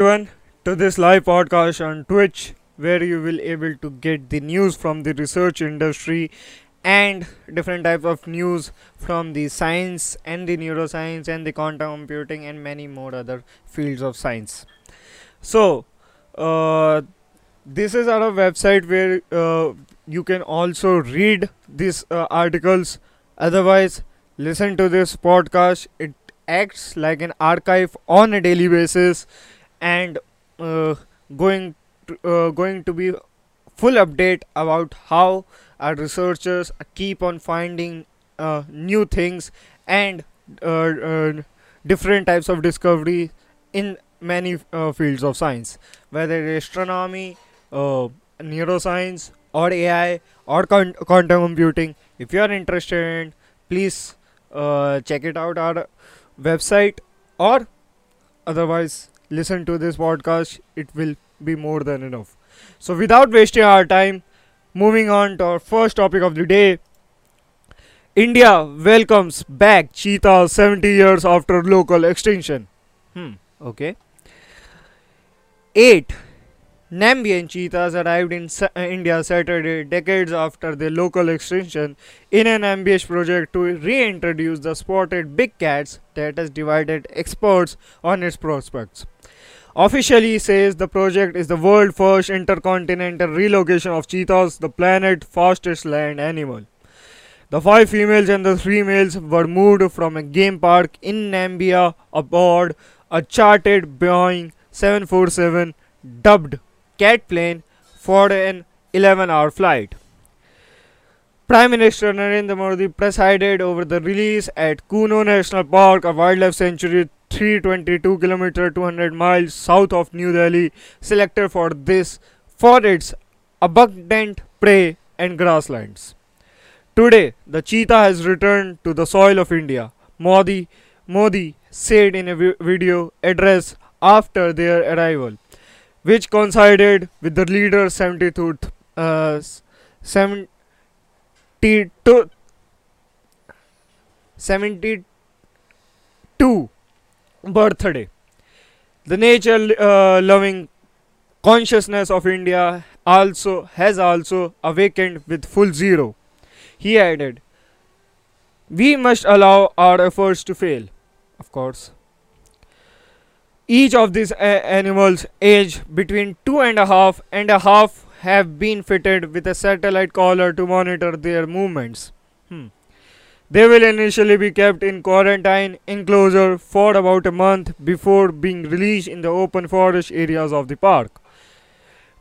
everyone to this live podcast on Twitch where you will able to get the news from the research industry and different type of news from the science and the neuroscience and the quantum computing and many more other fields of science. So, uh, this is our website where uh, you can also read these uh, articles. Otherwise, listen to this podcast. It acts like an archive on a daily basis and uh, going to, uh, going to be full update about how our researchers keep on finding uh, new things and uh, uh, different types of discovery in many uh, fields of science. Whether astronomy neuroscience or ai or con- quantum computing. If you are interested please check it out our website or otherwise listen to this podcast it will be more than enough. So without wasting our time moving on to our first topic of the day. India welcomes back cheetah 70 years after local extinction. Hmm. Okay. 8 Namibian cheetahs arrived in Sa- uh, India Saturday, decades after their local extinction, in an ambitious project to reintroduce the spotted big cats that has divided experts on its prospects. Officially says the project is the world first intercontinental relocation of cheetahs, the planet's fastest land animal. The five females and the three males were moved from a game park in Namibia aboard a chartered Boeing 747 dubbed Cat plane for an 11 hour flight. Prime Minister Narendra Modi presided over the release at Kuno National Park, a wildlife sanctuary 322 km 200 miles south of New Delhi, selected for this for its abundant prey and grasslands. Today, the cheetah has returned to the soil of India. Modi Modi said in a vi- video address after their arrival which coincided with the leader's 72th uh, 72 72 birthday. The nature uh, loving consciousness of India also has also awakened with full zero. He added, We must allow our efforts to fail, of course. Each of these a- animals, aged between two and a half and a half, have been fitted with a satellite collar to monitor their movements. They will initially be kept in quarantine enclosure for about a month before being released in the open forest areas of the park.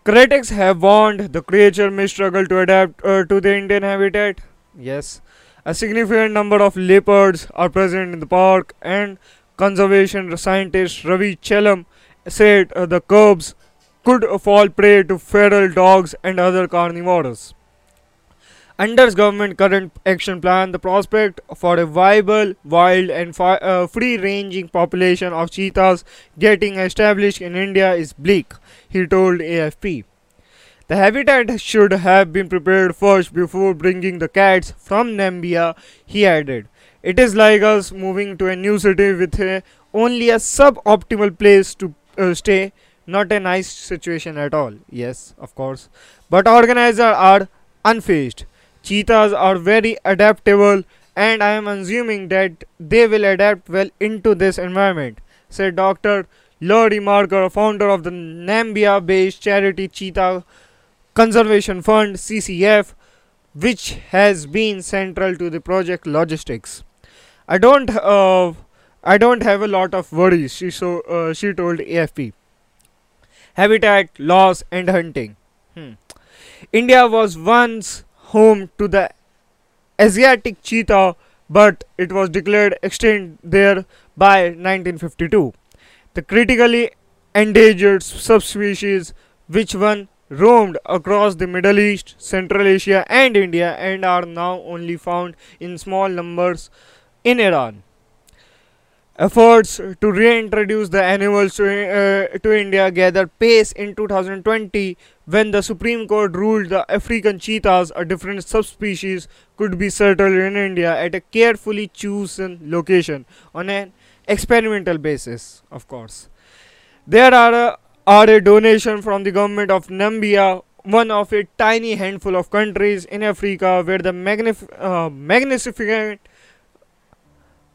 Critics have warned the creature may struggle to adapt uh, to the Indian habitat. Yes, a significant number of leopards are present in the park, and conservation scientist Ravi Chellam said uh, the cubs could fall prey to feral dogs and other carnivores. Under government current action plan, the prospect for a viable, wild, and uh, free-ranging population of cheetahs getting established in India is bleak, he told AFP. The habitat should have been prepared first before bringing the cats from Namibia, he added. It is like us moving to a new city with a, only a suboptimal place to uh, stay, not a nice situation at all. Yes, of course. But organizers are unfazed. Cheetahs are very adaptable, and I am assuming that they will adapt well into this environment, said Dr. Laurie Marker, founder of the Namibia based charity Cheetah Conservation Fund CCF, which has been central to the project logistics. I don't uh, I don't have a lot of worries, she so uh, she told AFP. Habitat loss and hunting. Hmm. India was once home to the Asiatic cheetah, but it was declared extinct there by 1952. The critically endangered subspecies, which one roamed across the Middle East, Central Asia, and India, and are now only found in small numbers in Iran. Efforts to reintroduce the animals to, uh, to India gathered pace in 2020 when the Supreme Court ruled the African cheetahs, a different subspecies, could be settled in India at a carefully chosen location on an experimental basis, of course. There are a, are a donation from the government of Namibia, one of a tiny handful of countries in Africa where the magnif- uh, magnificent,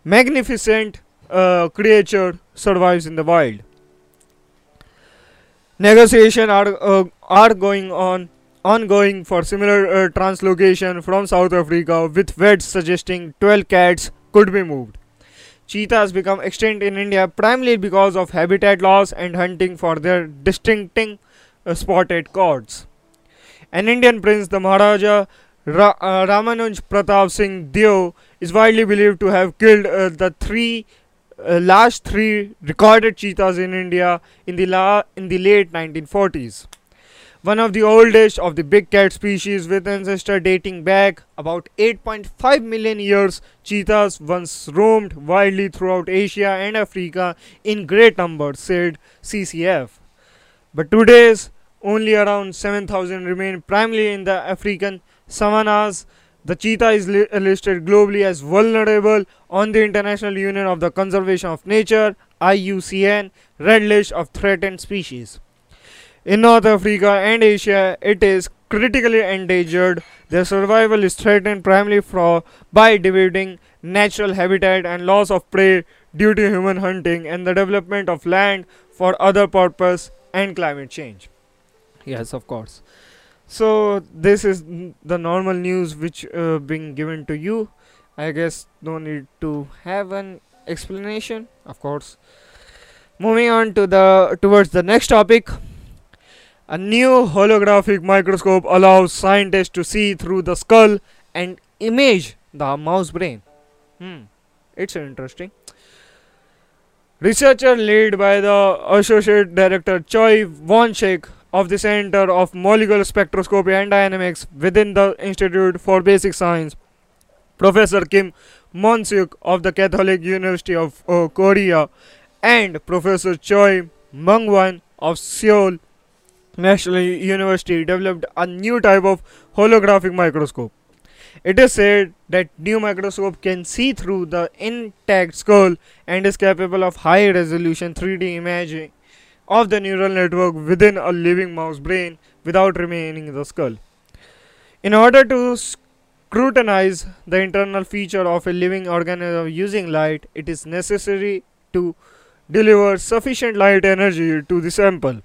magnificent uh, creature survives in the wild. Negotiations are uh, are going on ongoing for similar uh, translocation from South Africa, with vets suggesting 12 cats could be moved. Cheetahs become extinct in India primarily because of habitat loss and hunting for their distincting uh, spotted cords. An Indian prince, the Maharaja Ra- uh, Ramanuj Pratap Singh Deo, is widely believed to have killed uh, the three uh, last three recorded cheetahs in India in the la- in the late 1940s. One of the oldest of the big cat species with ancestor dating back about 8.5 million years, cheetahs once roamed wildly throughout Asia and Africa in great numbers, said CCF. But today's only around 7,000 remain primarily in the African savannas. The cheetah is li- listed globally as vulnerable on the International Union of the Conservation of Nature IUCN Red List of Threatened Species. In North Africa and Asia, it is critically endangered. Their survival is threatened primarily for, by dividing natural habitat and loss of prey due to human hunting and the development of land for other purpose and climate change. Yes, of course. So this is the normal news which uh, being given to you. I guess no need to have an explanation. Of course. Moving on to the towards the next topic. A new holographic microscope allows scientists to see through the skull and image the mouse brain. Hmm, it's interesting. Researcher led by the Associate Director Choi Wonshik of the Center of Molecular Spectroscopy and Dynamics within the Institute for Basic Science, Professor Kim Moonseok of the Catholic University of uh, Korea, and Professor Choi Myunghwan of Seoul National University developed a new type of holographic microscope. It is said that new microscope can see through the intact skull and is capable of high resolution 3D imaging of the neural network within a living mouse brain without remaining in the skull. In order to scrutinize the internal feature of a living organism using light, it is necessary to deliver sufficient light energy to the sample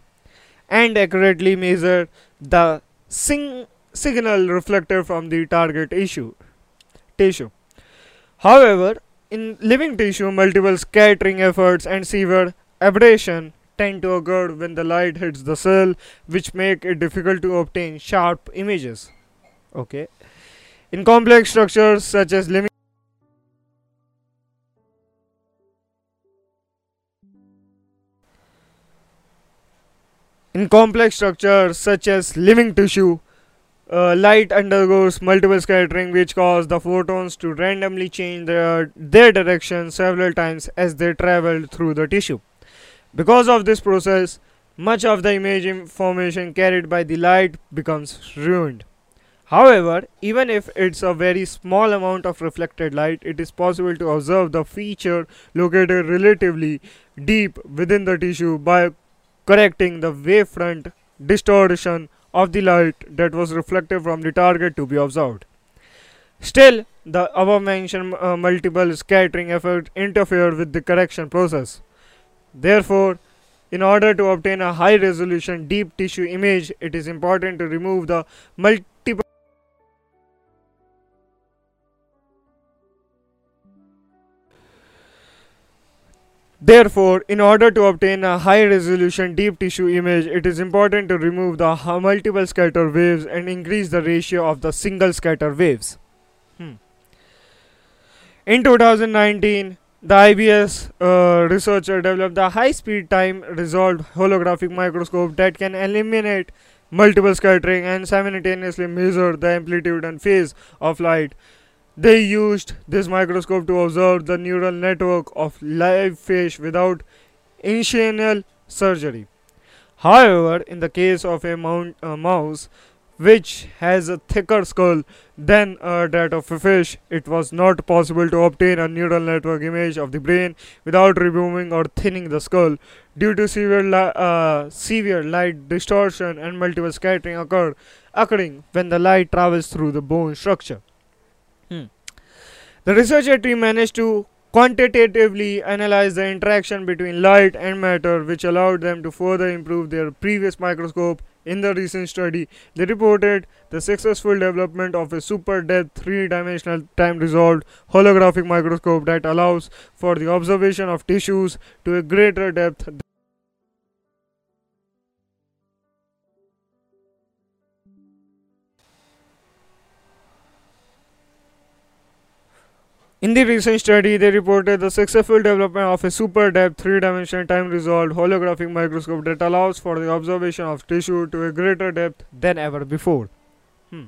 and accurately measure the sing- signal reflected from the target issue tissue. However, in living tissue, multiple scattering efforts and severe aberration tend to occur when the light hits the cell, which make it difficult to obtain sharp images. Okay. In complex structures such as living In complex structures such as living tissue, uh, light undergoes multiple scattering, which cause the photons to randomly change their, their direction several times as they travel through the tissue. Because of this process, much of the image information carried by the light becomes ruined. However, even if it's a very small amount of reflected light, it is possible to observe the feature located relatively deep within the tissue by correcting the wavefront distortion of the light that was reflected from the target to be observed. Still, the above mentioned uh, multiple scattering effects interfere with the correction process. Therefore, in order to obtain a high resolution deep tissue image, it is important to remove the multiple Therefore, in order to obtain a high resolution deep tissue image, it is important to remove the multiple scatter waves and increase the ratio of the single scatter waves. Hmm. In 2019, the IBS uh, researcher developed the high speed time resolved holographic microscope that can eliminate multiple scattering and simultaneously measure the amplitude and phase of light they used this microscope to observe the neural network of live fish without incisional surgery. However, in the case of a mount, uh, mouse, which has a thicker skull than uh, that of a fish. It was not possible to obtain a neural network image of the brain without removing or thinning the skull. Due to severe, li- uh, severe light distortion and multiple scattering occur, occurring when the light travels through the bone structure. Hmm. The researcher team managed to quantitatively analyze the interaction between light and matter, which allowed them to further improve their previous microscope. In the recent study, they reported the successful development of a super depth three dimensional time resolved holographic microscope that allows for the observation of tissues to a greater depth In the recent study, they reported the successful development of a super depth, three dimensional time resolved holographic microscope that allows for the observation of tissue to a greater depth than ever before. Hmm.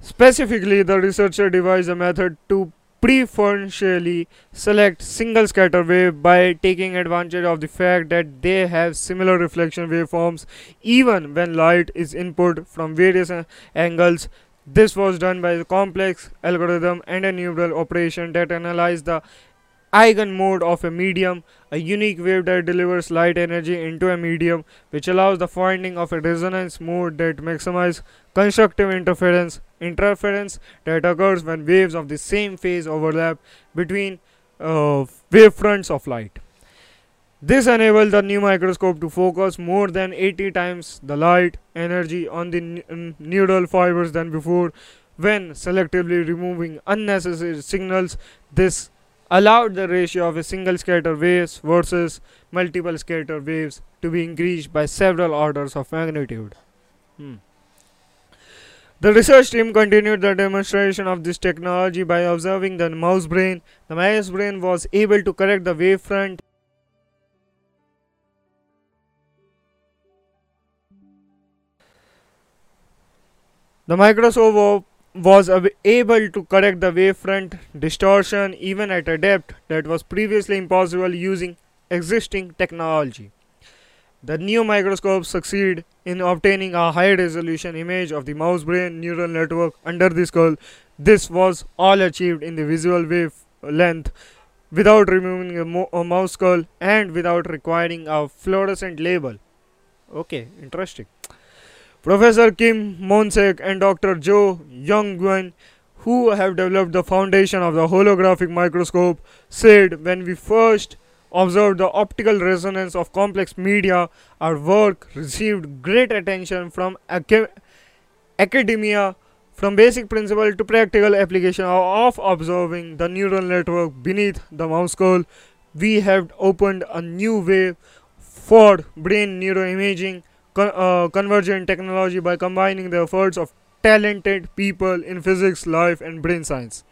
Specifically, the researcher devised a method to preferentially select single scatter wave by taking advantage of the fact that they have similar reflection waveforms even when light is input from various angles this was done by a complex algorithm and a neural operation that analyzed the eigenmode of a medium, a unique wave that delivers light energy into a medium, which allows the finding of a resonance mode that maximizes constructive interference, interference that occurs when waves of the same phase overlap between uh, wavefronts of light. This enabled the new microscope to focus more than 80 times the light energy on the neural fibers than before. When selectively removing unnecessary signals, this allowed the ratio of a single scatter waves versus multiple scatter waves to be increased by several orders of magnitude. Hmm. The research team continued the demonstration of this technology by observing the mouse brain. The mouse brain was able to correct the wavefront The microscope was able to correct the wavefront distortion even at a depth that was previously impossible using existing technology. The new microscope succeeded in obtaining a high resolution image of the mouse brain neural network under the skull. This was all achieved in the visual wavelength without removing a, mo a mouse skull and without requiring a fluorescent label. Okay, interesting. Professor Kim Moonseok and Dr. Jo Young who have developed the foundation of the holographic microscope, said when we first observed the optical resonance of complex media, our work received great attention from academia, from basic principle to practical application of observing the neural network beneath the mouse skull. We have opened a new way for brain neuroimaging con uh, convergent technology by combining the efforts of talented people in physics, life, and brain science.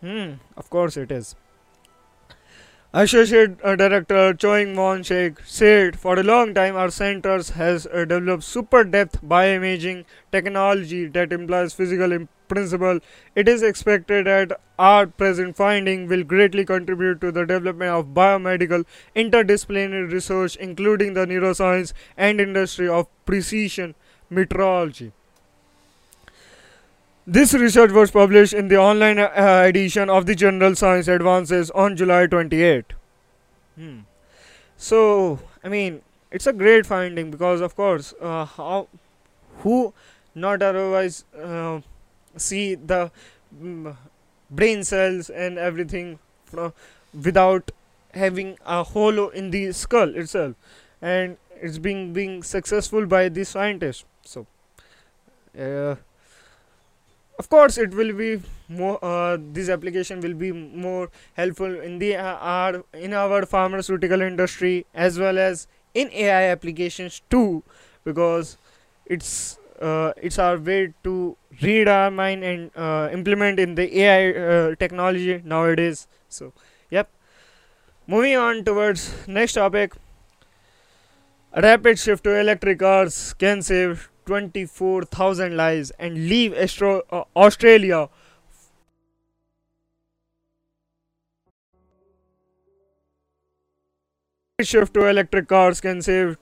Hmm, of course it is. Associate Director Choi Wonshik said, For a long time, our centers has uh, developed super depth bioimaging technology that implies physical principle, it is expected that our present finding will greatly contribute to the development of biomedical interdisciplinary research, including the neuroscience and industry of precision metrology. This research was published in the online uh, edition of the journal Science Advances on July 28. Hmm. So, I mean, it's a great finding because, of course, uh, how, who not otherwise uh, see the mm, brain cells and everything without having a hole in the skull itself and it's being being successful by the scientists so uh, of course it will be more uh, this application will be more helpful in the uh, our in our pharmaceutical industry as well as in ai applications too because it's uh, it's our way to read our mind and uh, implement in the AI uh, technology nowadays. So, yep. Moving on towards next topic. A rapid shift to electric cars can save 24,000 lives and leave Astro uh, Australia shift to electric cars can save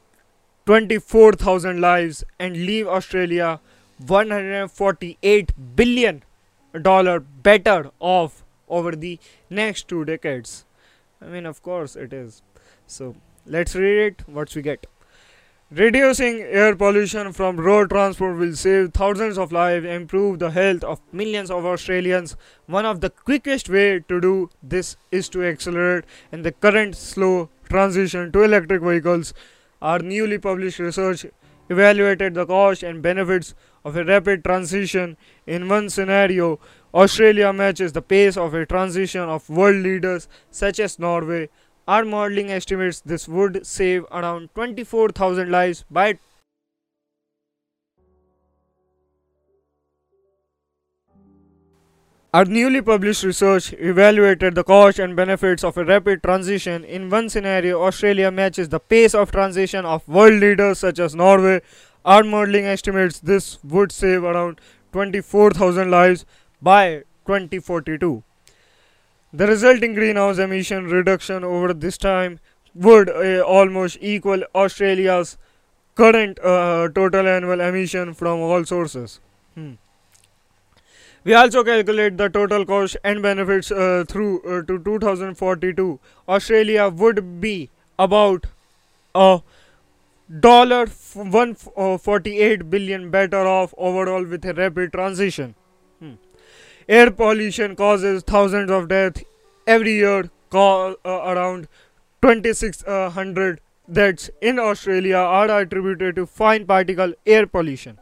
24,000 lives and leave Australia 148 billion dollar better off over the next two decades. I mean, of course, it is. So, let's read it. What we get. Reducing air pollution from road transport will save thousands of lives, and improve the health of millions of Australians. One of the quickest way to do this is to accelerate in the current slow transition to electric vehicles. Our newly published research evaluated the cost and benefits of a rapid transition. In one scenario, Australia matches the pace of a transition of world leaders such as Norway. Our modeling estimates this would save around 24,000 lives by Our newly published research evaluated the cost and benefits of a rapid transition. In one scenario, Australia matches the pace of transition of world leaders such as Norway. Our modeling estimates this would save around 24,000 lives by 2042. The resulting greenhouse emission reduction over this time would uh, almost equal Australia's current uh, total annual emission from all sources. Hmm. We also calculate the total cost and benefits uh, through uh, to 2042. Australia would be about a dollar 148 billion better off overall with a rapid transition. Air pollution causes thousands of deaths every year. uh, around 2600 deaths in Australia are attributed to fine particle air pollution.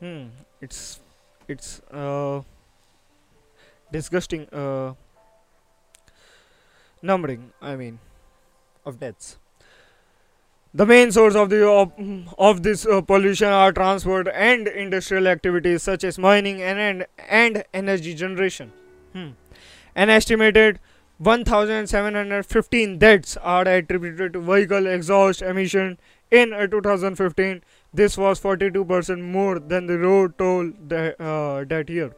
Hmm. It's it's uh, disgusting uh, numbering i mean of deaths the main source of the of, of this uh, pollution are transport and industrial activities such as mining and and, and energy generation hmm. an estimated 1715 deaths are attributed to vehicle exhaust emission in uh, 2015 this was 42% more than the road toll that, uh, that year.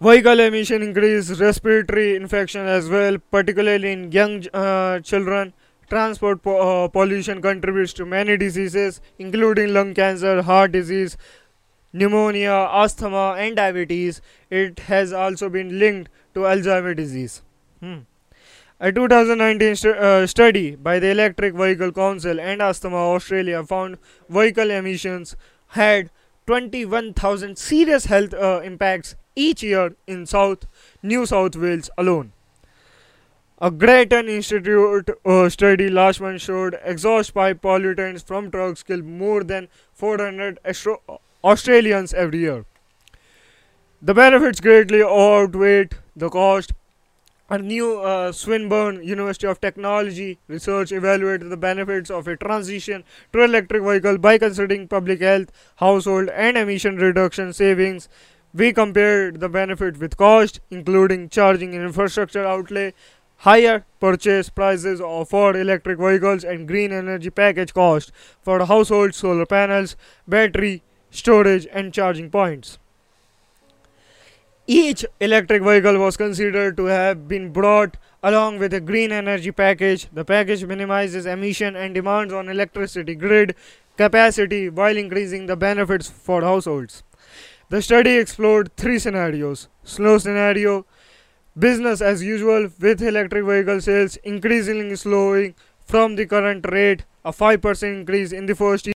Vehicle emission increase respiratory infection as well, particularly in young uh, children. Transport po uh, pollution contributes to many diseases, including lung cancer, heart disease, pneumonia, asthma, and diabetes. It has also been linked to Alzheimer's disease. Hmm. A 2019 st uh, study by the Electric Vehicle Council and Asthma Australia found vehicle emissions had 21,000 serious health uh, impacts each year in South New South Wales alone. A Grattan Institute uh, study last month showed exhaust pipe pollutants from trucks kill more than 400 Australians every year. The benefits greatly outweigh the cost a new uh, Swinburne University of Technology research evaluated the benefits of a transition to electric vehicle by considering public health, household, and emission reduction savings. We compared the benefit with cost, including charging infrastructure outlay, higher purchase prices for electric vehicles, and green energy package cost for household solar panels, battery storage, and charging points. Each electric vehicle was considered to have been brought along with a green energy package. The package minimizes emission and demands on electricity grid capacity while increasing the benefits for households. The study explored three scenarios. Slow scenario, business as usual with electric vehicle sales increasingly slowing from the current rate, a 5% increase in the first year.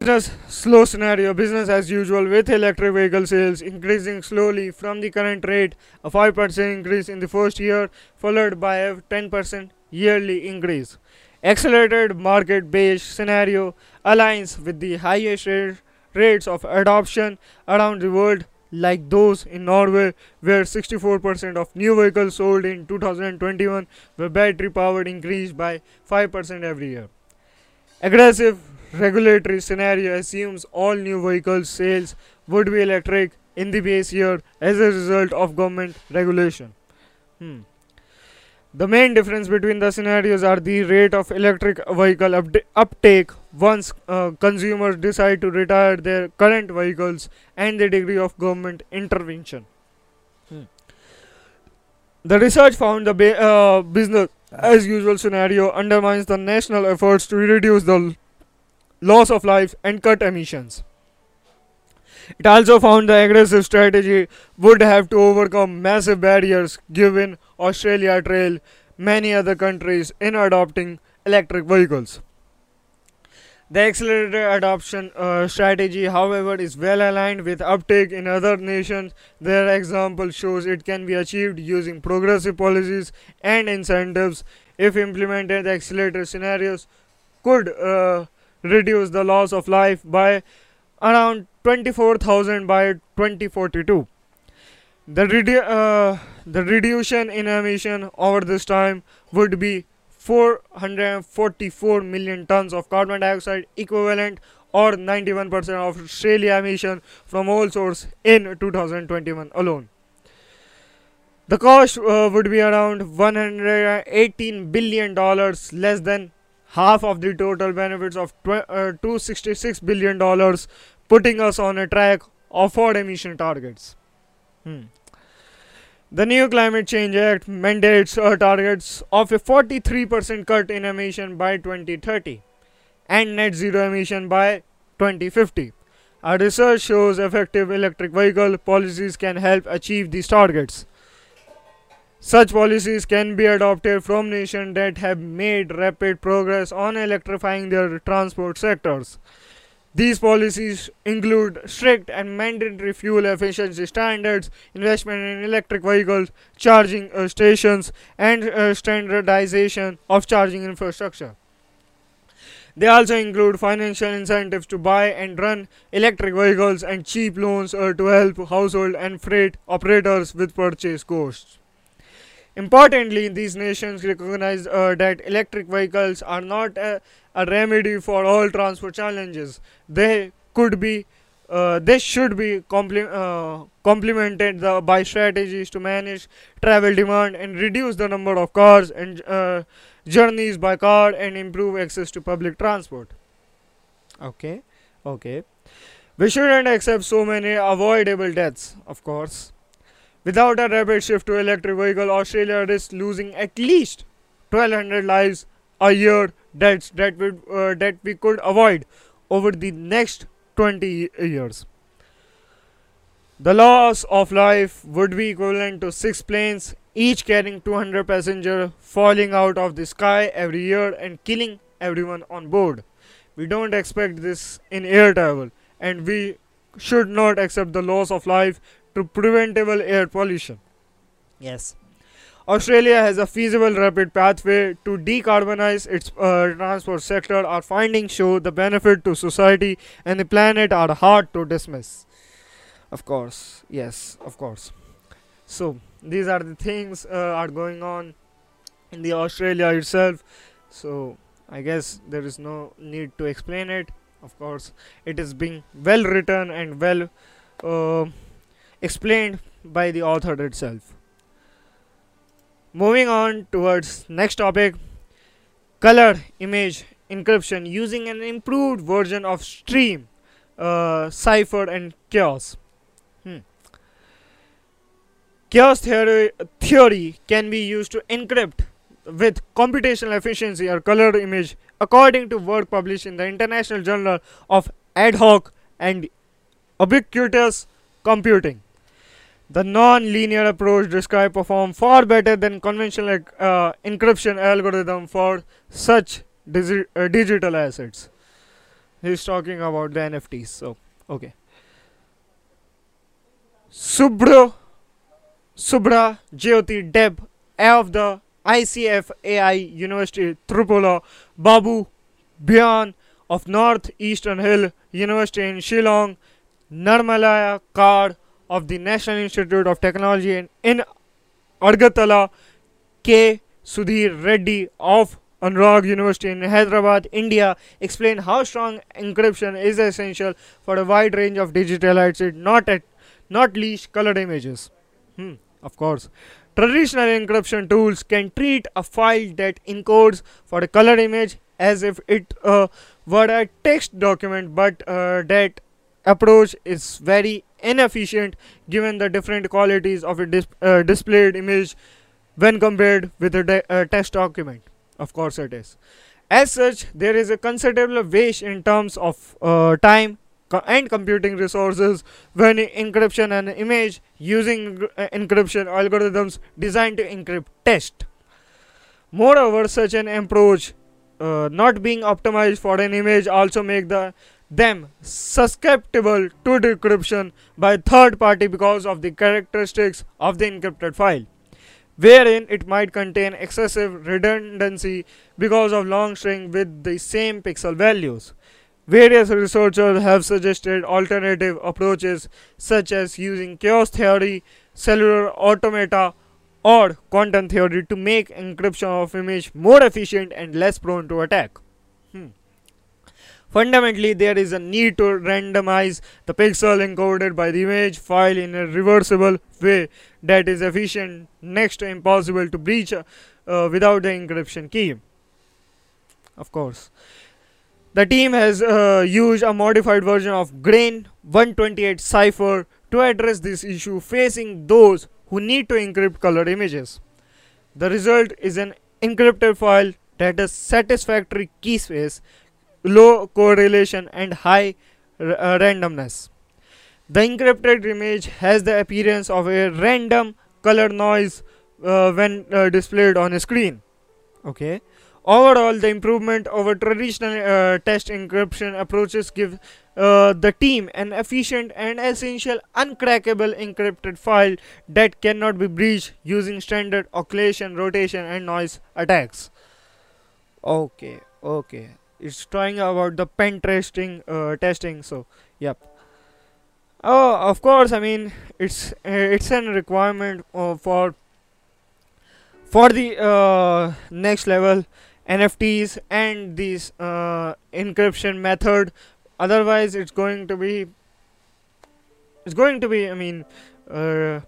Business slow scenario business as usual with electric vehicle sales increasing slowly from the current rate a 5% increase in the first year followed by a 10% yearly increase. Accelerated market based scenario aligns with the highest rates of adoption around the world like those in Norway where 64% of new vehicles sold in 2021 were battery powered increased by 5% every year aggressive regulatory scenario assumes all new vehicle sales would be electric in the base year as a result of government regulation. Hmm. The main difference between the scenarios are the rate of electric vehicle uptake once uh, consumers decide to retire their current vehicles and the degree of government intervention. Hmm. The research found the ba- uh, business as usual scenario undermines the national efforts to reduce the l- loss of life and cut emissions. It also found the aggressive strategy would have to overcome massive barriers given Australia trail many other countries in adopting electric vehicles. The accelerated adoption uh, strategy, however, is well aligned with uptake in other nations. Their example shows it can be achieved using progressive policies and incentives. If implemented, the accelerated scenarios could uh, reduce the loss of life by around 24,000 by 2042. The, redu- uh, the reduction in emission over this time would be 444 million tons of carbon dioxide equivalent or 91% of Australia emission from all sources in 2021 alone. The cost uh, would be around 118 billion dollars less than half of the total benefits of tw- uh, 266 billion dollars putting us on a track of for emission targets. Hmm. The new Climate Change Act mandates targets of a 43% cut in emission by 2030 and net zero emission by 2050. Our research shows effective electric vehicle policies can help achieve these targets. Such policies can be adopted from nations that have made rapid progress on electrifying their transport sectors. These policies include strict and mandatory fuel efficiency standards, investment in electric vehicles, charging uh, stations, and uh, standardization of charging infrastructure. They also include financial incentives to buy and run electric vehicles and cheap loans uh, to help household and freight operators with purchase costs. Importantly, these nations recognize uh, that electric vehicles are not a, a remedy for all transport challenges. They could be, uh, they should be uh, complemented the, by strategies to manage travel demand and reduce the number of cars and uh, journeys by car and improve access to public transport. Okay, okay. We shouldn't accept so many avoidable deaths, of course. Without a rapid shift to electric vehicle, Australia risks losing at least 1200 lives a year that uh, that we could avoid over the next 20 years. The loss of life would be equivalent to six planes, each carrying 200 passengers, falling out of the sky every year and killing everyone on board. We don't expect this in air travel, and we should not accept the loss of life to preventable air pollution. Yes. Australia has a feasible rapid pathway to decarbonize its uh, transport sector. Our findings show the benefit to society and the planet are hard to dismiss. Of course, yes, of course. So these are the things uh, are going on in the Australia itself. So I guess there is no need to explain it. Of course, it is being well written and well. Uh, explained by the author itself. Moving on towards next topic color image encryption using an improved version of stream uh, cipher and chaos hmm. chaos theory, theory can be used to encrypt with computational efficiency or color image according to work published in the international journal of ad hoc and ubiquitous computing the non-linear approach described perform far better than conventional uh, encryption algorithm for such digi- uh, digital assets. He's talking about the NFTs. So, okay. Subra, Subra Jyoti Deb of the ICF AI University Tripura, Bubu Bhuyan of North Eastern Hill University in Shillong, Narmalaya Card of the National Institute of Technology in, in Agartala, K. Sudhir Reddy of Anurag University in Hyderabad, India, explained how strong encryption is essential for a wide range of digital assets, not at not least colored images. Hmm, of course. Traditional encryption tools can treat a file that encodes for a colored image as if it uh, were a text document, but uh, that approach is very inefficient given the different qualities of a dis- uh, displayed image when compared with a, a test document. Of course, it is. As such, there is a considerable waste in terms of uh, time co- and computing resources when encryption an image using uh, encryption algorithms designed to encrypt text. Moreover, such an approach uh, not being optimized for an image also make the them susceptible to decryption by third party because of the characteristics of the encrypted file wherein it might contain excessive redundancy because of long string with the same pixel values various researchers have suggested alternative approaches such as using chaos theory cellular automata or quantum theory to make encryption of image more efficient and less prone to attack. Fundamentally, there is a need to randomize the pixel encoded by the image file in a reversible way that is efficient, next to impossible to breach uh, without the encryption key. Of course. The team has uh, used a modified version of Grain 128 cipher to address this issue facing those who need to encrypt colored images. The result is an encrypted file that has satisfactory key space low correlation and high uh, randomness. The encrypted image has the appearance of a random color noise uh, when uh, displayed on a screen. Okay. Overall, the improvement over traditional uh, test encryption approaches give uh, the team an efficient and essential uncrackable encrypted file that cannot be breached using standard occlusion, rotation, and noise attacks. Okay, okay it's talking about the pen testing uh, testing so yep. Oh of course i mean it's uh, it's a requirement uh, for for the uh, next level nfts and this uh, encryption method. Otherwise it's going to be it's going to be i mean uh,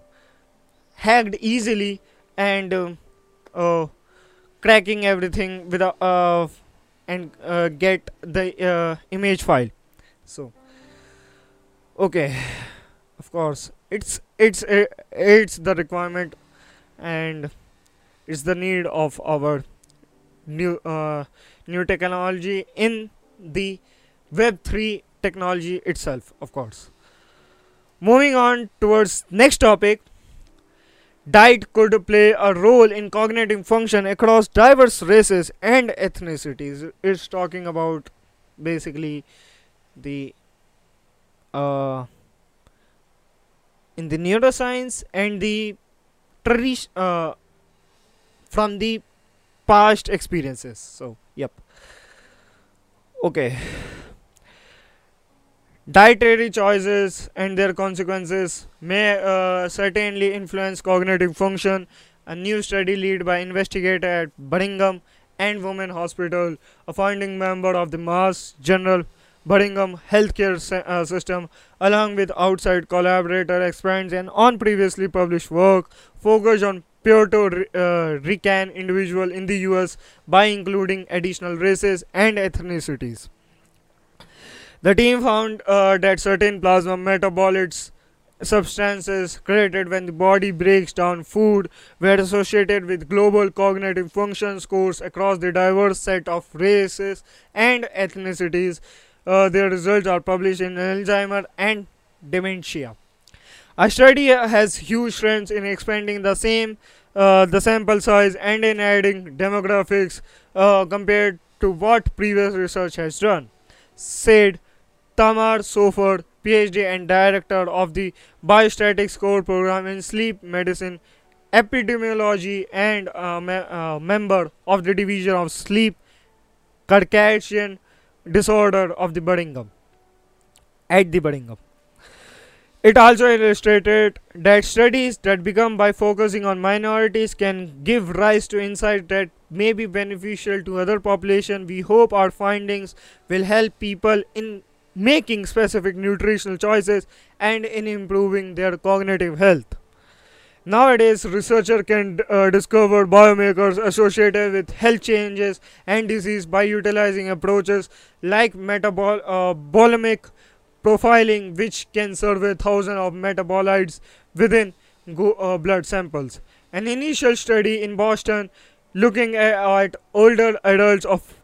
hacked easily and cracking everything without and uh, get the uh, image file. So okay. Of course it's it's uh, it's the requirement and it's the need of our new uh, new technology in the web 3 technology itself of course. Moving on towards next topic Diet could play a role in cognitive function across diverse races and ethnicities. It's talking about basically the uh, in the neuroscience and the tradition uh, from the past experiences. So, yep. Okay. Dietary choices and their consequences may uh, certainly influence cognitive function. A new study led by investigator at Brigham and Women Hospital, a founding member of the Mass General Brigham healthcare uh, system, along with outside collaborator expands and on previously published work focused on Puerto uh, Rican individual in the US by including additional races and ethnicities. The team found uh, that certain plasma metabolites substances created when the body breaks down food were associated with global cognitive function scores across the diverse set of races and ethnicities. Uh, their results are published in Alzheimer and dementia. A study has huge strengths in expanding the same uh, the sample size and in adding demographics uh, compared to what previous research has done, said Tamar Sofer, PhD and director of the Biostatics Core Program in Sleep Medicine, Epidemiology, and a me uh, member of the Division of Sleep Circadian Disorder of the Brigham. At the Brigham. It also illustrated that studies that become by focusing on minorities can give rise to insights that may be beneficial to other population. We hope our findings will help people in making specific nutritional choices and in improving their cognitive health. Nowadays, researchers can uh, discover biomarkers associated with health changes and disease by utilizing approaches like metabolomic uh, profiling, which can survey thousands of metabolites within uh, blood samples. An initial study in Boston looking at older adults of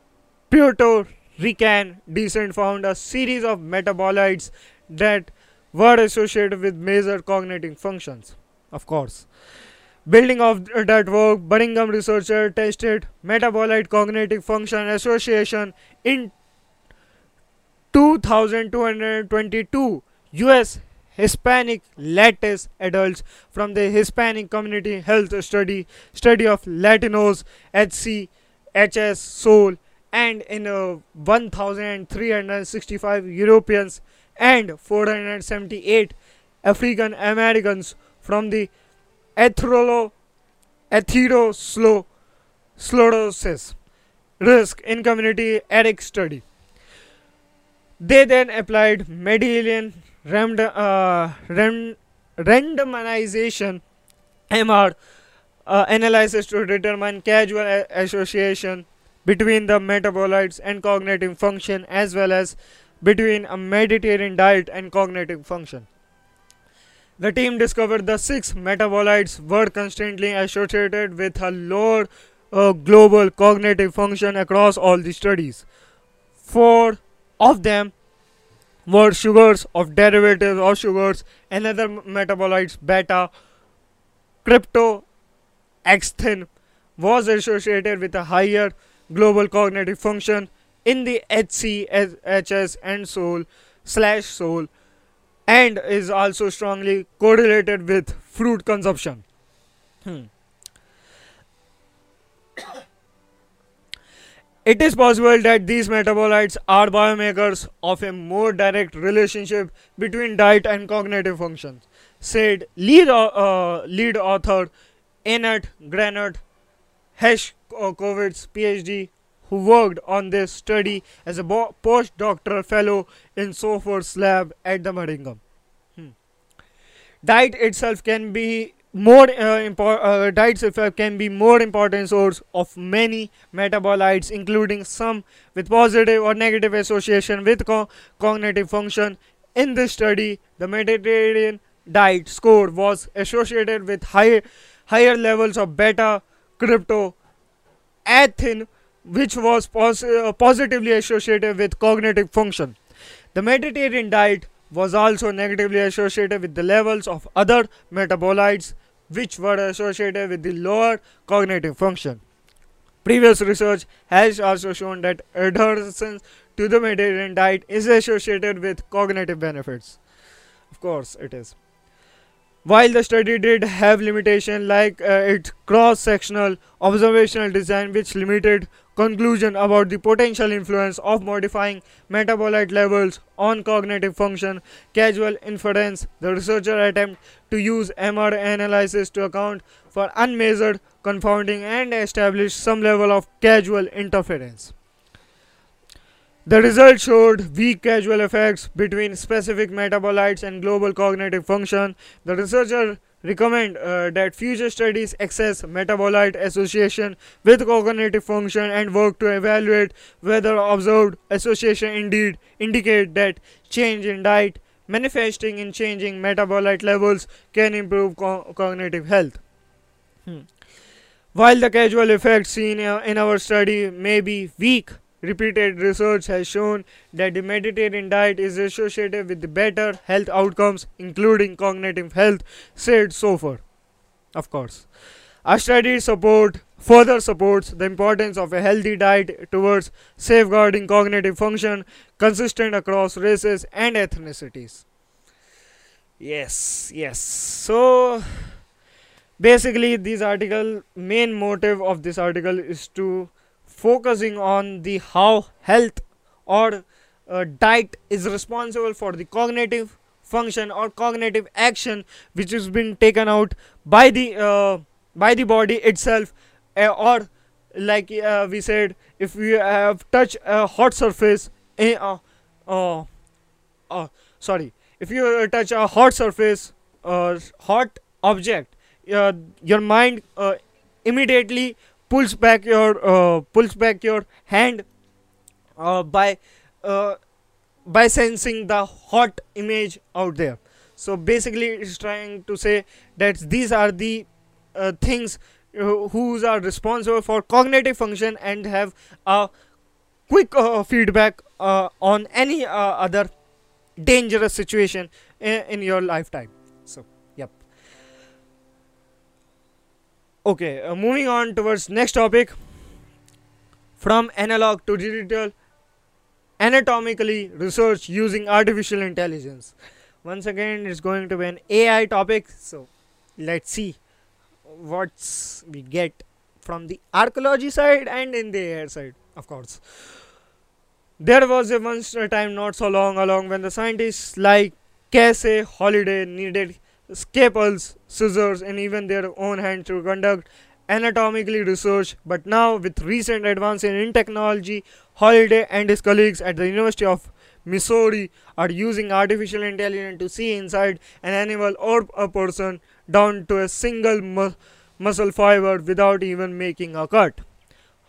Puerto Rican Decent found a series of metabolites that were associated with major cognitive functions. Of course. Building of that work, Brigham researcher tested metabolite cognitive function association in 2222 US Hispanic Lattice adults from the Hispanic Community Health Study study of Latinos, HC, HS, Soul, and in uh, 1,365 Europeans and 478 African Americans from the atherolo, atherosclerosis risk in community ethic study. They then applied Mendelian rand, uh, rand, randomization MR uh, analysis to determine causal association between the metabolites and cognitive function as well as between a Mediterranean diet and cognitive function. The team discovered the six metabolites were constantly associated with a lower uh, global cognitive function across all the studies. Four of them were sugars of derivatives of sugars, another metabolites beta cryptoxanthin was associated with a higher global cognitive function in the HC, HS and soul slash soul and is also strongly correlated with fruit consumption. Hmm. It is possible that these metabolites are biomarkers of a more direct relationship between diet and cognitive functions, said lead, uh, lead author Annette Granot Hershkovitz, PhD, who worked on this study as a postdoctoral fellow in Sofer's lab at the Brigham. Hmm. Diet itself can be more uh, impor- uh, diets effect can be more important source of many metabolites including some with positive or negative association with co- cognitive function in this study the mediterranean diet score was associated with high, higher levels of beta crypto athin which was pos- uh, positively associated with cognitive function the mediterranean diet was also negatively associated with the levels of other metabolites which were associated with the lower cognitive function. Previous research has also shown that adherence to the Mediterranean diet is associated with cognitive benefits. Of course, it is. While the study did have limitation like uh, its cross-sectional observational design which limited conclusion about the potential influence of modifying metabolite levels on cognitive function, causal inference, the researcher attempt to use MR analysis to account for unmeasured confounding and establish some level of causal interference. The results showed weak causal effects between specific metabolites and global cognitive function. The researcher recommend uh, that future studies assess metabolite association with cognitive function and work to evaluate whether observed association indeed indicate that change in diet manifesting in changing metabolite levels can improve co cognitive health. Hmm. While the causal effects seen in our study may be weak, Repeated research has shown that the Mediterranean diet is associated with better health outcomes, including cognitive health, said Sofer. Of course. Our study support further supports the importance of a healthy diet towards safeguarding cognitive function consistent across races and ethnicities. Yes, yes. So basically this article main motive of this article is to focusing on the how health or uh, diet is responsible for the cognitive function or cognitive action which has been taken out by the uh, by the body itself uh, or like uh, we said if we have touched a hot surface uh, uh, uh, sorry if you touch a hot surface or hot object your mind immediately pulls back your uh, pulls back your hand uh, by uh, by sensing the hot image out there. So basically it's trying to say that these are the uh, things uh, who are responsible for cognitive function and have a quick uh, feedback on any other dangerous situation in, in your lifetime okay uh, moving on towards next topic. From analog to digital anatomically research using artificial intelligence. Once again it's going to be an ai topic so let's see what's we get from the archaeology side and in the air side of course. There was a once a time not so long along when the scientists like Casey Holliday needed scalpels, scissors, and even their own hands to conduct anatomically research. But now, with recent advances in technology, Holliday and his colleagues at the University of Missouri are using artificial intelligence to see inside an animal or a person down to a single mu- muscle fiber without even making a cut.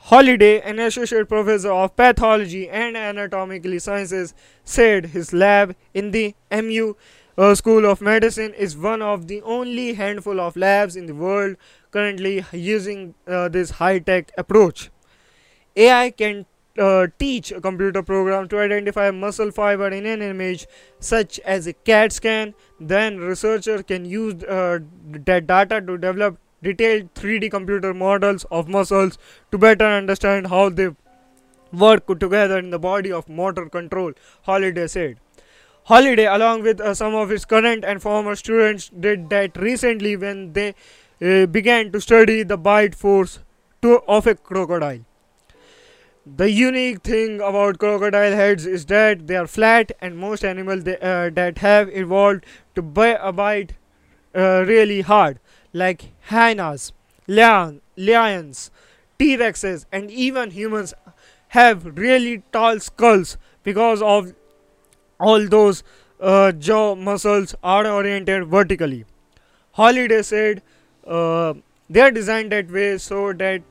Holliday, an associate professor of pathology and anatomical sciences, said his lab in the MU uh, School of Medicine is one of the only handful of labs in the world currently using uh, this high tech approach. AI can uh, teach a computer program to identify muscle fiber in an image such as a CAT scan. Then researcher can use uh, that data to develop detailed 3D computer models of muscles to better understand how they work together in the body of motor control, Holliday said. Holliday, along with uh, some of his current and former students, did that recently when they uh, began to study the bite force to, of a crocodile. The unique thing about crocodile heads is that they are flat, and most animals they, uh, that have evolved to uh, bite uh, really hard, like hyenas, lion, lions, T Rexes, and even humans, have really tall skulls because of all those uh, jaw muscles are oriented vertically. Holliday said uh, they are designed that way so that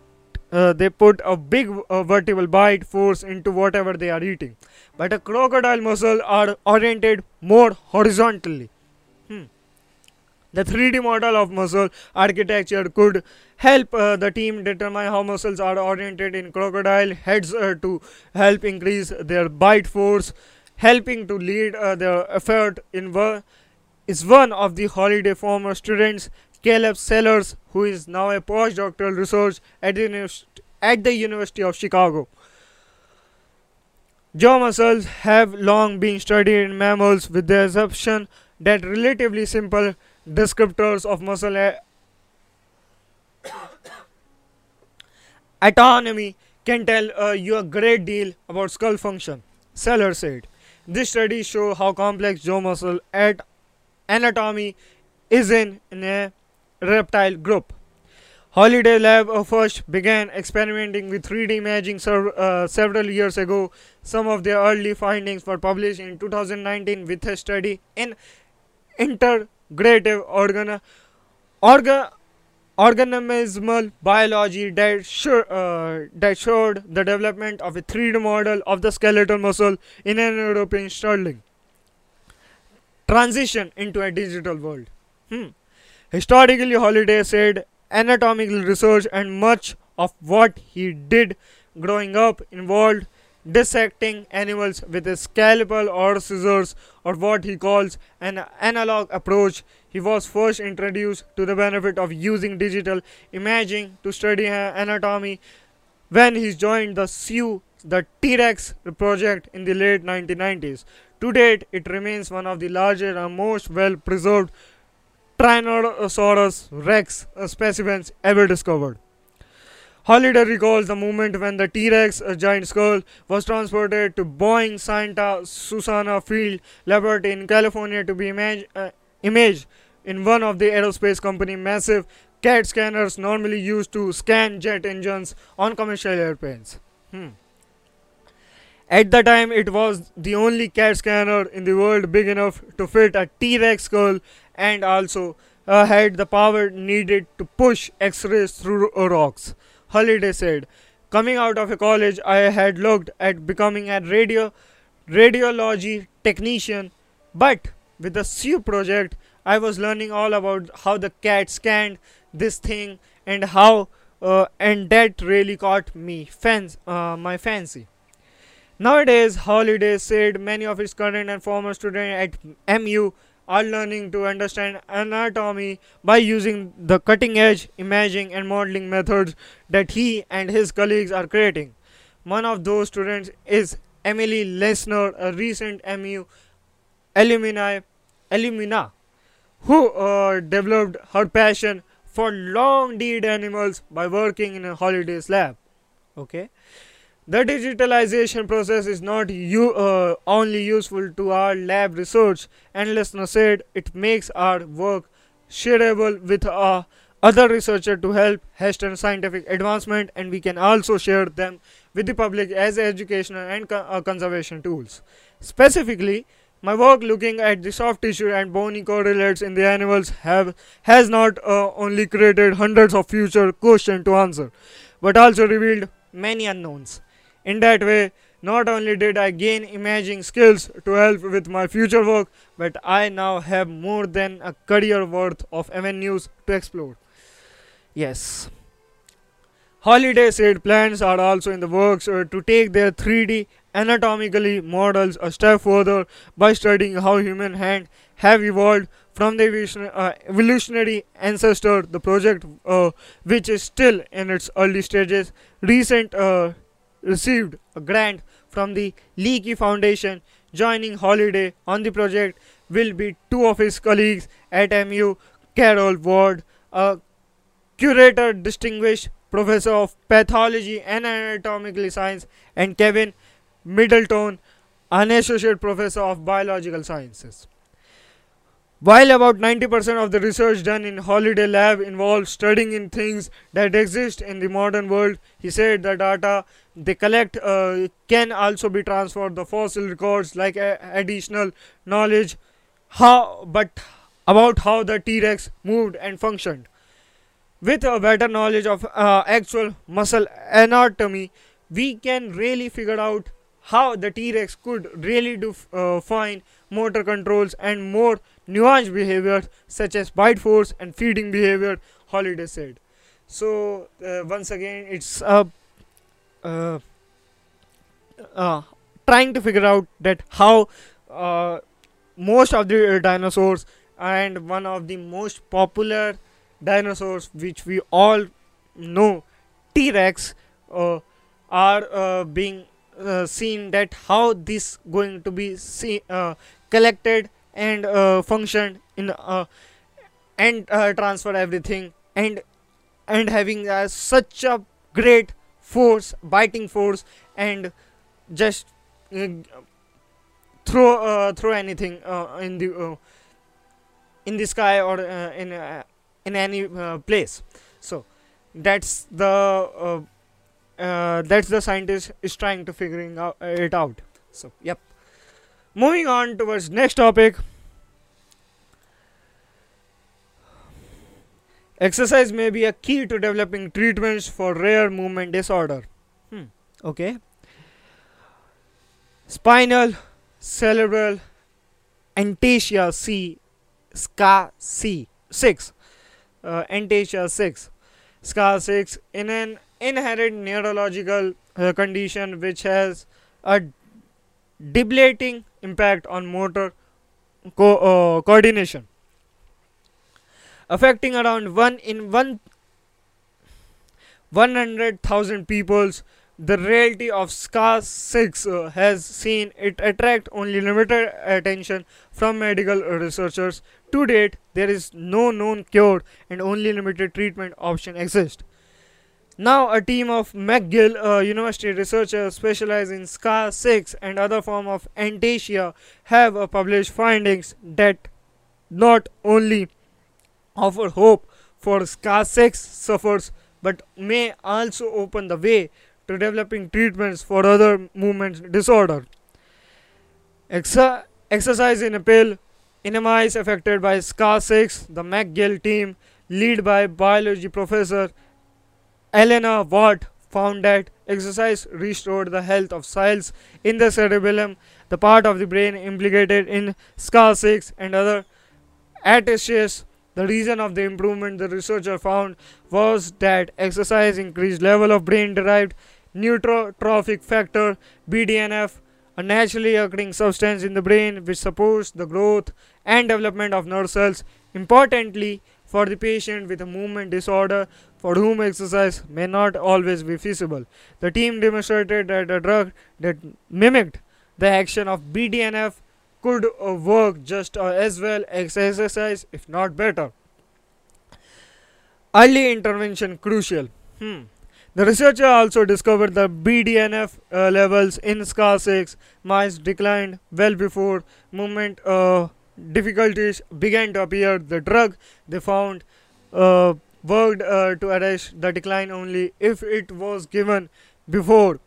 uh, they put a big uh, vertical bite force into whatever they are eating. But a crocodile muscle are oriented more horizontally. Hmm. The 3D model of muscle architecture could help uh, the team determine how muscles are oriented in crocodile heads uh, to help increase their bite force, helping to lead uh, their effort in wo- is one of the Holliday former students Caleb Sellers, who is now a postdoctoral research at the, at the University of Chicago. Jaw muscles have long been studied in mammals with the assumption that relatively simple descriptors of muscle autonomy can tell uh, you a great deal about skull function. Seller said. This study show how complex jaw muscle at anatomy is in, in a reptile group. Holliday Lab uh, first began experimenting with 3D imaging uh, several years ago. Some of their early findings were published in 2019 with a study in integrative organ- orga- organismal biology that, uh, that showed the development of a 3D model of the skeletal muscle in an European starling. Transition into a digital world. Hmm. Historically, Holliday said anatomical research and much of what he did growing up involved dissecting animals with a scalpel or scissors or what he calls an analog approach. He was first introduced to the benefit of using digital imaging to study uh, anatomy when he joined the Sue, the T-Rex project in the late 1990s. To date, it remains one of the largest and most well-preserved Tyrannosaurus rex uh, specimens ever discovered. Holliday recalls the moment when the T-Rex, a giant skull, was transported to Boeing Santa Susana Field Laboratory in California to be uh, imaged in one of the aerospace company massive CAT scanners normally used to scan jet engines on commercial airplanes. Hmm. At the time, it was the only CAT scanner in the world big enough to fit a T-Rex skull and also uh, had the power needed to push X-rays through uh, rocks. Holliday said, "Coming out of a college, I had looked at becoming a radio radiology technician, but with the Sue project, I was learning all about how the cat scanned this thing and how uh, and that really caught me fans uh, my fancy. Nowadays Holliday said many of his current and former students at mu are learning to understand anatomy by using the cutting edge imaging and modeling methods that he and his colleagues are creating. One of those students is emily lessner a recent mu alumni alumina who uh, developed her passion for long dead animals by working in a Hollidays lab. Okay. The digitalization process is not u- uh, only useful to our lab research, and Lessner said it makes our work shareable with uh, other researchers to help hasten scientific advancement, and we can also share them with the public as educational and co- uh, conservation tools. Specifically, my work looking at the soft tissue and bony correlates in the animals have has not uh, only created hundreds of future questions to answer, but also revealed many unknowns. In that way, not only did I gain imaging skills to help with my future work, but I now have more than a career worth of avenues to explore. Yes. Holliday said plans are also in the works uh, to take their 3D anatomically models a step further by studying how human hand have evolved from the uh, evolutionary ancestor. The project, uh, which is still in its early stages, recent uh, received a grant from the Leakey Foundation. Joining Holliday on the project will be two of his colleagues at MU, Carol Ward, a curator distinguished professor of pathology and anatomical science, and Kevin Middleton, an associate professor of biological sciences. While about 90% of the research done in Holliday Lab involves studying in things that exist in the modern world, he said the data they collect uh, can also be transferred the fossil records like additional knowledge how but about how the T-Rex moved and functioned. With a better knowledge of uh, actual muscle anatomy, we can really figure out how the T-Rex could really do uh, fine motor controls and more nuanced behaviors such as bite force and feeding behavior. Holliday said. So uh, once again, it's uh, uh, uh, trying to figure out that how uh, most of the dinosaurs and one of the most popular dinosaurs which we all know t-rex uh, are being uh, seen that how this going to be see, uh, collected and uh, functioned in uh, and uh, transfer everything and and having uh, such a great force biting force and just throw throw anything in the in the sky or in in any place. So that's the uh, that's the scientist is trying to figuring out uh, it out. So yep. Moving on towards next topic. Exercise may be a key to developing treatments for rare movement disorder. Hmm. okay. Spinal cerebral anaesthesia c SCA C 6 uh, anaesthesia 6 SCA 6 in an inherent neurological uh, condition which has a debilitating impact on motor co- uh, coordination affecting around 1 in 1 100,000 peoples the reality of SCAR 6 uh, has seen it attract only limited attention from medical researchers. To date, there is no known cure and only limited treatment option exist. Now, a team of McGill uh, University researchers specialized in SCAR 6 and other form of anaesthesia have uh, published findings that not only offer hope for SCAR 6 sufferers but may also open the way to developing treatments for other movement disorder. Exercise in a pill in mice affected by SCAR6, the McGill team, led by biology professor Alanna Watt, found that exercise restored the health of cells in the cerebellum, the part of the brain implicated in SCAR6 and other attachments The reason of the improvement the researcher found was that exercise increased level of brain derived neurotrophic factor BDNF, a naturally occurring substance in the brain which supports the growth and development of nerve cells. Importantly, for the patient with a movement disorder for whom exercise may not always be feasible, the team demonstrated that a drug that mimicked the action of BDNF could uh, work just uh, as well as exercise, if not better. Early intervention crucial. Hmm. The researcher also discovered that BDNF uh, levels in SCA6 mice declined well before movement uh, difficulties began to appear. The drug they found uh, worked uh, to arrest the decline only if it was given before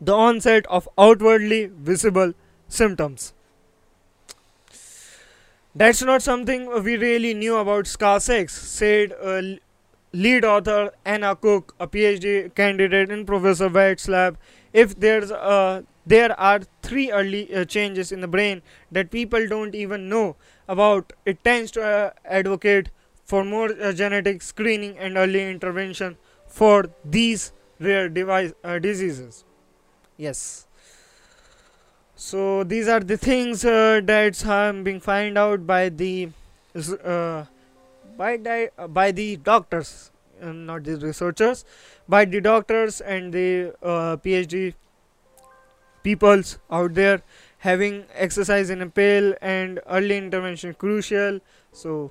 the onset of outwardly visible symptoms. That's not something we really knew about SCA6, said uh, lead author Anna Cook, a PhD candidate in Professor White's lab. If there's uh, there are three early uh, changes in the brain that people don't even know about, it tends to uh, advocate for more uh, genetic screening and early intervention for these rare device, uh, diseases. Yes so these are the things uh, that's um, being found out by the uh, by uh, by the doctors not the researchers by the doctors and the phd peoples out there having exercise in a pill and early intervention crucial. So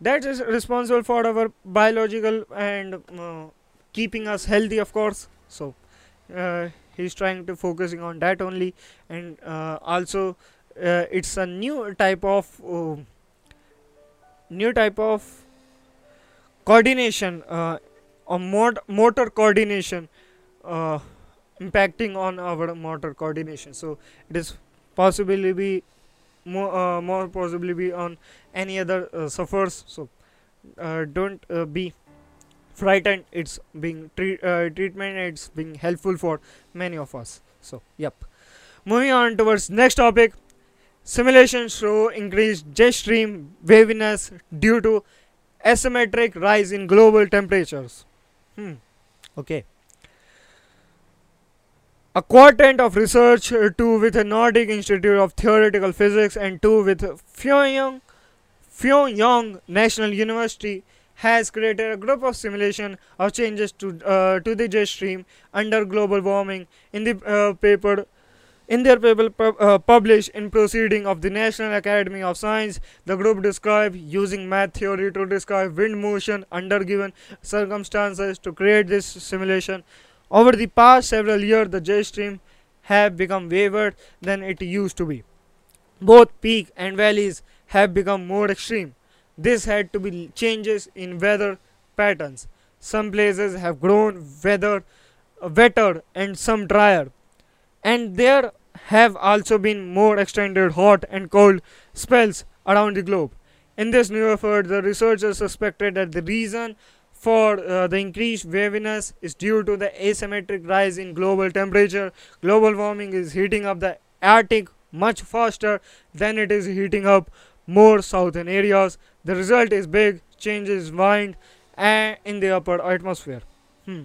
that is responsible for our biological and uh, keeping us healthy of course. So uh, he's trying to focusing on that only. And uh, also uh, it's a new type of uh, new type of coordination uh, or mod- motor coordination impacting on our motor coordination. So it is possibly be more uh, more possibly be on any other uh, suffers so uh, don't uh, be frightened. It's being treat, uh, treatment it's being helpful for many of us. So yep. Moving on towards next topic. Simulations show increased jet stream waviness due to asymmetric rise in global temperatures. Hmm. Okay a quartet of research, uh, two with the Nordic Institute of Theoretical Physics and two with Pyongyang, Pyongyang National University, has created a group of simulation of changes to uh, to the jet stream under global warming. In the uh, paper, in their paper uh, published in Proceeding of the National Academy of Science, the group described using math theory to describe wind motion under given circumstances to create this simulation. Over the past several years, the jet stream have become waver than it used to be. Both peak and valleys have become more extreme. This had to be changes in weather patterns. Some places have grown weather wetter and some drier. And there have also been more extended hot and cold spells around the globe. In this new effort, the researchers suspected that the reason for uh, the increased waviness is due to the asymmetric rise in global temperature. Global warming is heating up the Arctic much faster than it is heating up more southern areas. The result is big changes wind and in the upper atmosphere. Hmm.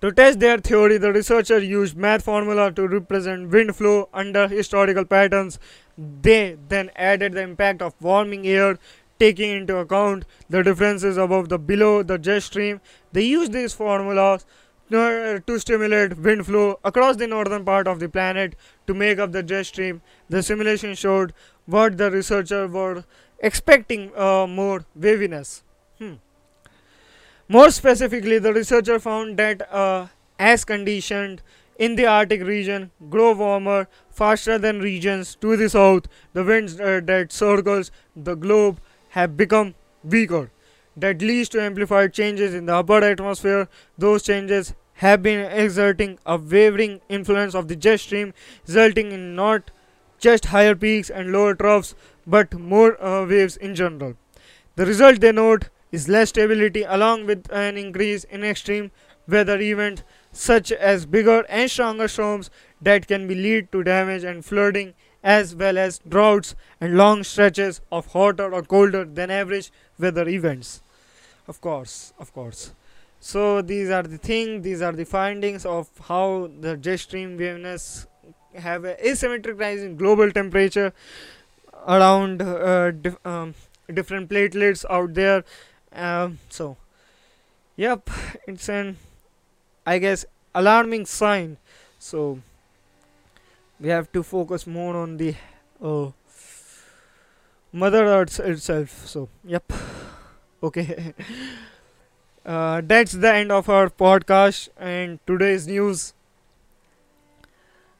To test their theory, the researcher used math formula to represent wind flow under historical patterns. They then added the impact of warming air taking into account the differences above the below the jet stream. They used these formulas uh, to stimulate wind flow across the northern part of the planet to make up the jet stream. The simulation showed what the researchers were expecting uh, more waviness. Hmm. More specifically, the researcher found that uh, as conditioned in the Arctic region grow warmer faster than regions to the south, the winds uh, that circles the globe have become weaker. That leads to amplified changes in the upper atmosphere. Those changes have been exerting a wavering influence of the jet stream, resulting in not just higher peaks and lower troughs, but more uh, waves in general. The result they note is less stability along with an increase in extreme weather events such as bigger and stronger storms that can be lead to damage and flooding as well as droughts and long stretches of hotter or colder than average weather events. Of course, of course. So these are the thing. These are the findings of how the jet stream waveness have a asymmetric rise in global temperature around uh, dif- um, different platelets out there. Um, so, yep, it's an I guess alarming sign. So we have to focus more on the uh, Mother Earth itself. So, yep, okay. uh, that's the end of our podcast and today's news.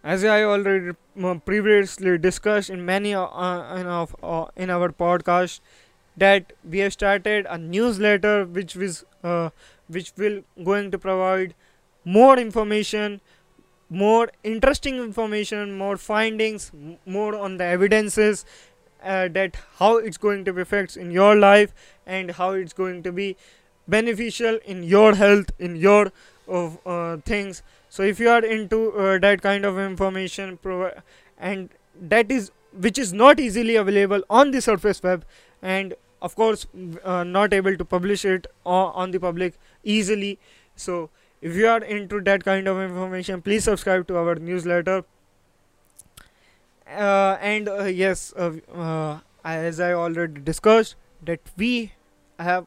As I already uh, previously discussed in many uh, in, of, uh, in our podcast, that we have started a newsletter which is uh, which will going to provide more information more interesting information more findings more on the evidences uh, that how it's going to be effects in your life and how it's going to be beneficial in your health in your of uh, things. So if you are into uh, that kind of information and that is which is not easily available on the surface web and of course uh, not able to publish it on the public easily. So if you are into that kind of information please subscribe to our newsletter. Uh, and uh, yes uh, uh, as i already discussed that we have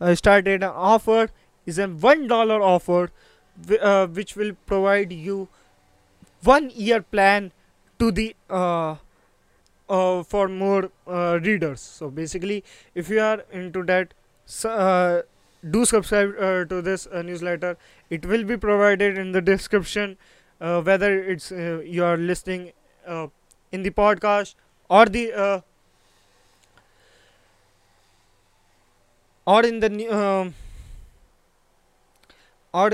uh, started an offer. Is a one dollar offer uh, which will provide you one year plan to the for more readers. So basically if you are into that s- uh, do subscribe uh, to this uh, newsletter. It will be provided in the description uh, whether it's uh, you are listening uh, in the podcast or the uh, or in the or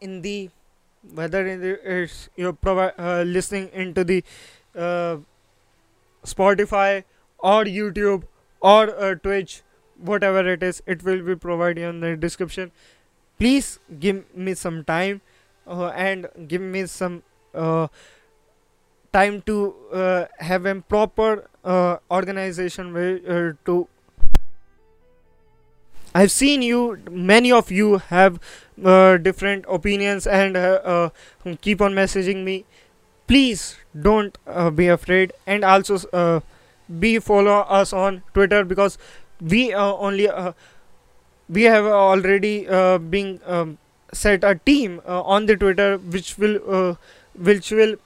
in the whether in the, it's you're provi- listening into the Spotify or YouTube or Twitch whatever it is it will be provided in the description. Please give me some time uh, and give me some uh, time to uh, have a proper uh, organization way uh, to I've seen you many of you have uh, different opinions and uh, uh, keep on messaging me. Please don't uh, be afraid and also be follow us on twitter because we uh, only uh, we have already uh, been um, set a team on the twitter which will which will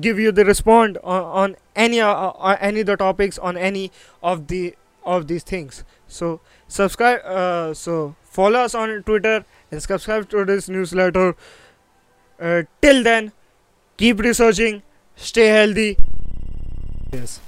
give you the respond on, on any uh, any of the topics on any of the of these things. So subscribe uh, so follow us on twitter and subscribe to this newsletter. Uh, till then keep researching stay healthy. Yes